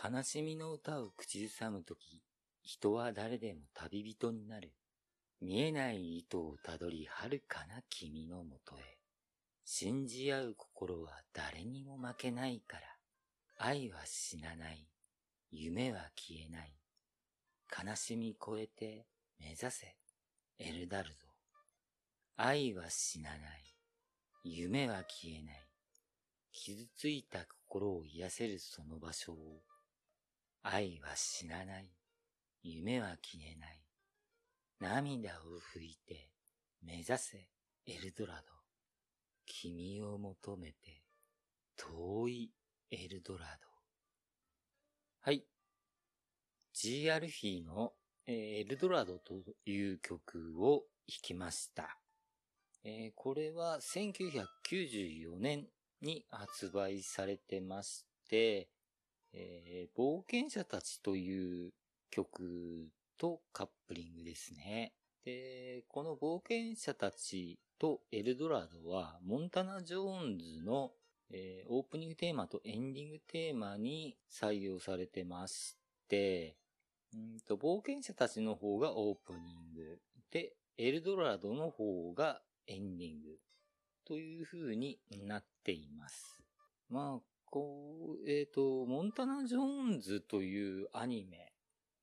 悲しみの歌を口ずさむとき、人は誰でも旅人になる。見えない糸をたどり遥かな君のもとへ。信じ合う心は誰にも負けないから。愛は死なない。夢は消えない。悲しみ超えて目指せ、エルダルド。愛は死なない。夢は消えない。傷ついた心を癒せるその場所を。愛は死なない。夢は消えない。涙を拭いて目指せエルドラド。君を求めて遠いエルドラド。はい。G アルフィーの、え、エルドラドという曲を弾きました。えー、これは1994年に発売されてまして、えー、冒険者たちという曲とカップリングですね。で、この冒険者たちとエルドラドは、モンタナ・ジョーンズの、えー、オープニングテーマとエンディングテーマに採用されてまして、うんと冒険者たちの方がオープニングで、エルドラドの方がエンディングという風になっています。まあ、こう、えっ、ー、と、モンタナ・ジョーンズというアニメ、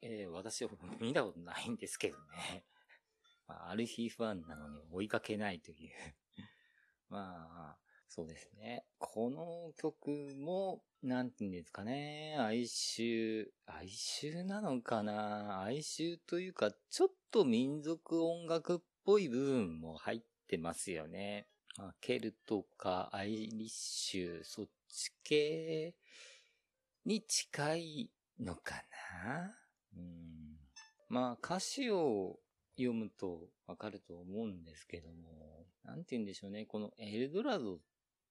えー、私は見たことないんですけどね。まあ、アルフィーファンなのに追いかけないという まあ、そうですね。この曲も、なんて言うんですかね。哀愁。哀愁なのかな哀愁というか、ちょっと民族音楽っぽい部分も入ってますよね。まあ、ケルトかアイリッシュ、そっち系に近いのかな？うん。まあ、歌詞を読むとわかると思うんですけども、なんて言うんでしょうね。このエルドラドっ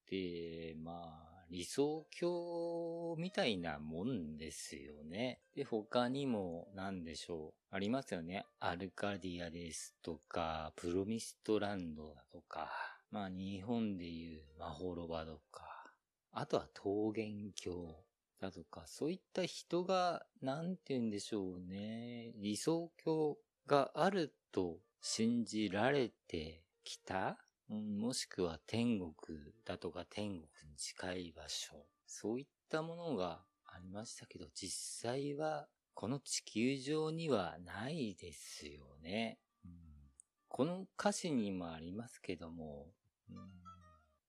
て、まあ、理想郷みたいなもんですよね。で、他にも、なんでしょう。ありますよね。アルカディアですとか、プロミストランドだとか、まあ、日本でいうマホロバとか、あとは桃源郷だとか、そういった人が、なんて言うんでしょうね。理想郷があると信じられてきた、うん、もしくは天国だとか天国に近い場所。そういったものがありましたけど、実際はこの地球上にはないですよね。うん、この歌詞にもありますけども、うん、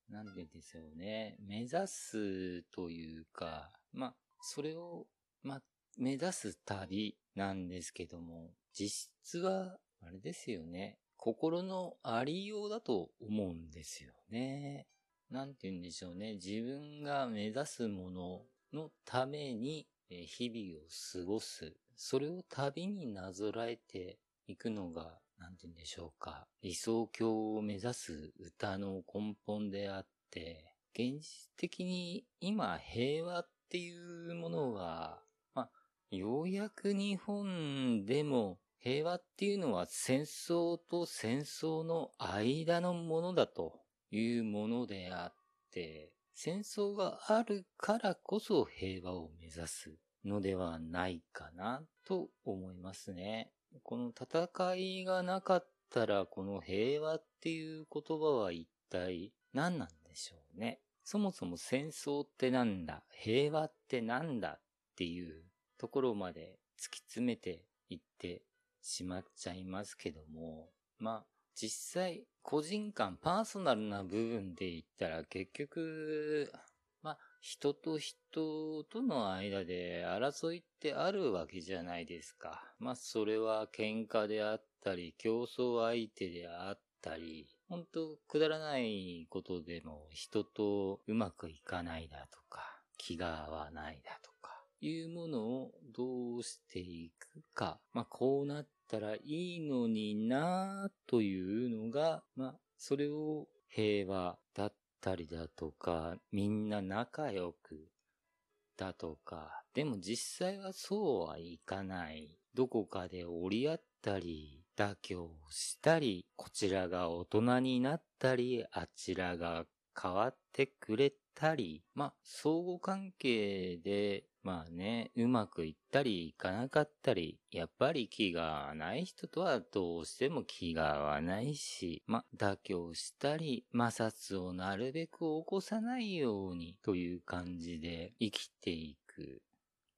なんででしょうね。目指すというか、まあ、それを、まあ、目指す旅なんですけども、実質は、あれですよね。心のありようだと思うんですよね。なんて言うんでしょうね。自分が目指すもののために日々を過ごす。それを旅になぞらえていくのが、なんて言うんでしょうか。理想郷を目指す歌の根本であって、現実的に今平和っていうものは、まあ、ようやく日本でも平和っていうのは戦争と戦争の間のものだというものであって、戦争があるからこそ平和を目指すのではないかなと思いますね。この戦いがなかったらこの平和っていう言葉は一体何なんでしょうね。そもそも戦争ってなんだ？平和ってなんだ？っていうところまで突き詰めていってしまっちゃいますけども、まあ、実際、個人間、パーソナルな部分で言ったら結局、人と人との間で争いってあるわけじゃないですか。まあ、それは喧嘩であったり、競争相手であったり、本当くだらないことでも人とうまくいかないだとか、気が合わないだとか、いうものをどうしていくか。まあ、こうなったらいいのになというのが、まあ、それを平和だったりだとか、みんな仲良くだとか、でも実際はそうはいかない。どこかで折り合ったり、妥協したり、こちらが大人になったり、あちらが変わってくれたり、まあ、相互関係でまあね、うまくいったりいかなかったり、やっぱり気がない人とはどうしても気が合わないし、まあ、妥協したり、摩擦をなるべく起こさないようにという感じで生きていく。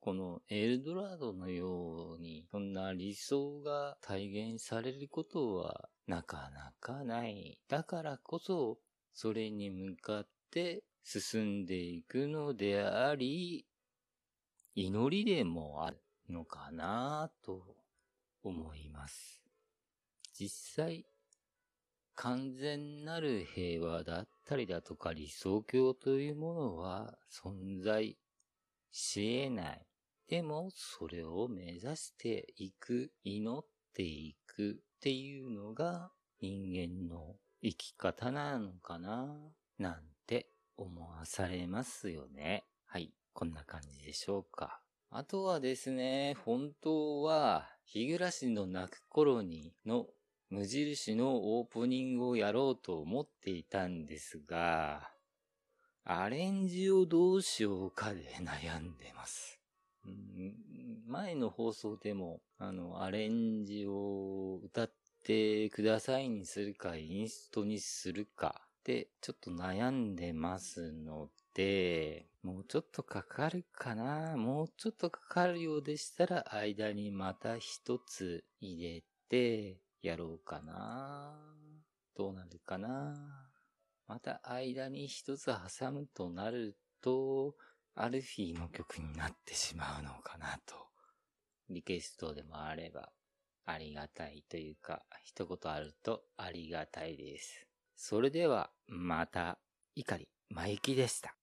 このエルドラードのように、そんな理想が体現されることはなかなかない。だからこそ、それに向かって進んでいくのであり、祈りでもあるのかなと思います。実際、完全なる平和だったりだとか理想郷というものは存在し得ない。でも、それを目指していく、祈っていくっていうのが人間の生き方なのかななん思わされますよね。はい。こんな感じでしょうか。あとはですね、本当は、日暮らしの泣く頃にの無印のオープニングをやろうと思っていたんですが、アレンジをどうしようかで悩んでます。前の放送でも、あの、アレンジを歌ってくださいにするか、インストにするかで、ちょっと悩んでますので、もうちょっとかかるかなもうちょっとかかるようでしたら、間にまた一つ入れて、やろうかなどうなるかなまた間に一つ挟むとなると、アルフィーの曲になってしまうのかなと。リクエストでもあれば、ありがたいというか、一言あるとありがたいです。それでは、また、怒り、マイキでした。